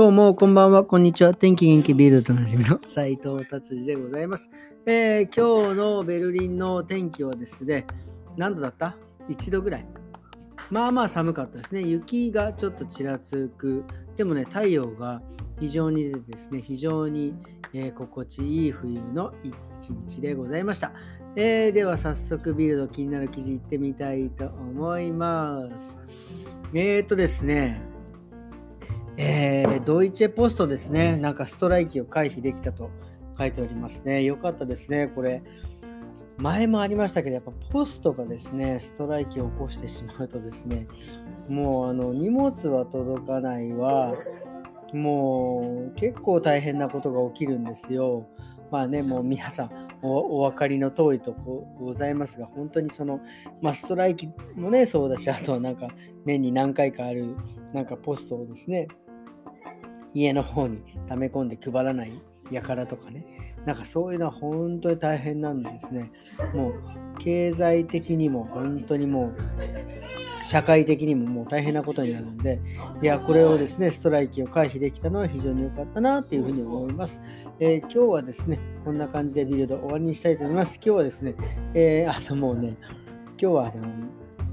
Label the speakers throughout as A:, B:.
A: どうも、こんばんは、こんにちは。天気元気ビールとなじみの斉藤達治でございます、えー、今日のベルリンの天気はですね、何度だった ?1 度ぐらい。まあまあ寒かったですね。雪がちょっとちらつく。でもね、太陽が非常にですね、非常に、えー、心地いい冬の一日でございました。えー、では早速ビルド気になる記事いってみたいと思います。えーとですね、えー、ドイツェポストですね、なんかストライキを回避できたと書いておりますね。よかったですね、これ。前もありましたけど、やっぱポストがですね、ストライキを起こしてしまうとですね、もうあの荷物は届かないわ、もう結構大変なことが起きるんですよ。まあね、もう皆さんお分かりの通りとございますが、本当にその、まあ、ストライキもね、そうだし、あとはなんか年に何回かあるなんかポストをですね、家の方に溜め込んで配らない輩とかね、なんかそういうのは本当に大変なんですね。もう経済的にも本当にもう社会的にももう大変なことになるので、いや、これをですね、ストライキを回避できたのは非常に良かったなというふうに思います。えー、今日はですね、こんな感じでビルド終わりにしたいと思います。今日はですね、えー、あのもうね、今日はあの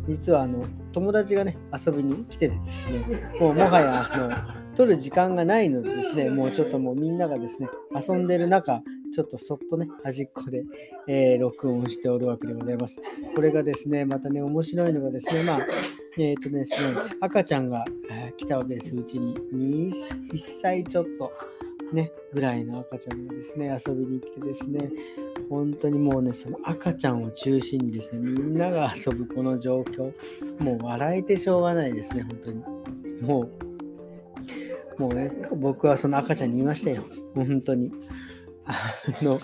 A: 実はあの友達がね、遊びに来ててですね、もうもはやあの取る時間がないのでですね、もうちょっともうみんながですね、遊んでる中、ちょっとそっとね、端っこで、えー、録音しておるわけでございます。これがですね、またね、面白いのがですね、まあ、えっ、ー、とですね、赤ちゃんが、えー、来たわけです、うちに。1歳ちょっと、ね、ぐらいの赤ちゃんがですね、遊びに来てですね、本当にもうね、その赤ちゃんを中心にですね、みんなが遊ぶこの状況、もう笑えてしょうがないですね、本当に。もう、もうね、僕はその赤ちゃんに言いましたよ。本当に。あの、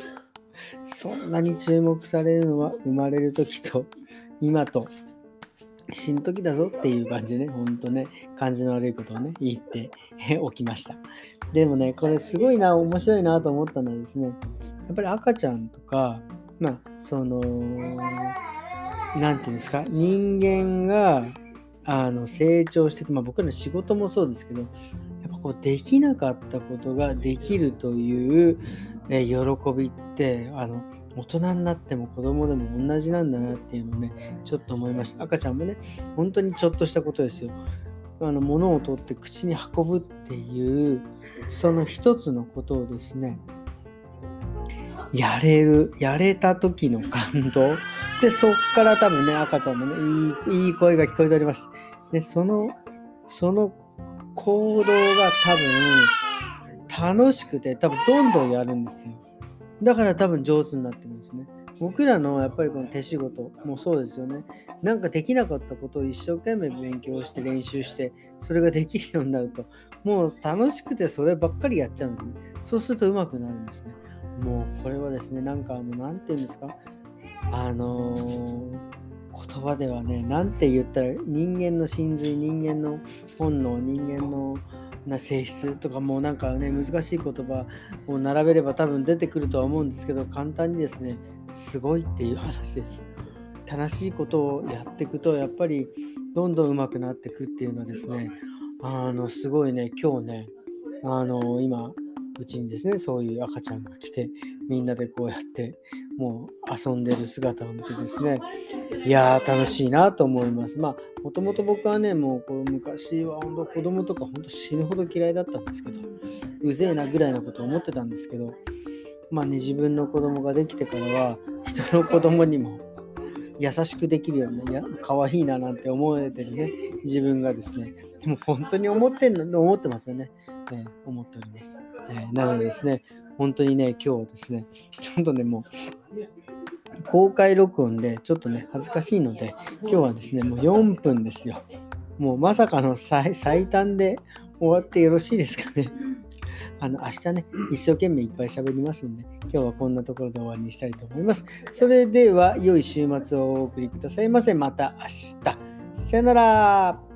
A: そんなに注目されるのは生まれる時と今と死ぬ時だぞっていう感じでね、ほんとね、感じの悪いことをね、言って おきました。でもね、これすごいな、面白いなと思ったのはですね、やっぱり赤ちゃんとか、まあ、その、何て言うんですか、人間があの成長していく、まあ、僕らの仕事もそうですけど、こうできなかったことができるという、え喜びってあの大人になっても子供でも同じなんだなっていうのをねちょっと思いました。赤ちゃんもね本当にちょっとしたことですよ。あの物を取って口に運ぶっていうその一つのことをですねやれるやれた時の感動。でそっから多分ね赤ちゃんもねいいいい声が聞こえております。でそのその行動が多分楽しくて多分どんどんやるんですよ。だから多分上手になってるんですね。僕らのやっぱりこの手仕事もそうですよね。なんかできなかったことを一生懸命勉強して練習してそれができるようになるともう楽しくてそればっかりやっちゃうんですね。そうすると上手くなるんですね。もうこれはですね、なんかあの、なんて言うんですか？あのー言葉ではね、なんて言ったら人間の真髄、人間の本能、人間のな性質とかもうなんかね、難しい言葉を並べれば多分出てくるとは思うんですけど、簡単にですね、すごいっていう話です。正しいことをやっていくと、やっぱりどんどん上手くなっていくっていうのはですね、あの、すごいね、今日ね、あの、今、うちにですね、そういう赤ちゃんが来て、みんなでこうやってもう遊んでる姿を見てですね、いやー楽しいなと思います。まあ、もともと僕はね、もうこ昔は本当子供とか本当死ぬほど嫌いだったんですけど、うぜえなぐらいのことを思ってたんですけど、まあね、自分の子供ができてからは、人の子供にも優しくできるようにね、可愛いななんて思えてるね、自分がですね、でも本当に思ってんの、思ってますよね。えー、思っております。え、なのでですね、本当にね、今日はですね、ちょっとね、もう、公開録音でちょっとね、恥ずかしいので、今日はですね、もう4分ですよ。もうまさかの最短で終わってよろしいですかね。あの、明日ね、一生懸命いっぱい喋りますんで、今日はこんなところで終わりにしたいと思います。それでは、良い週末をお送りくださいませ。また明日。さよなら。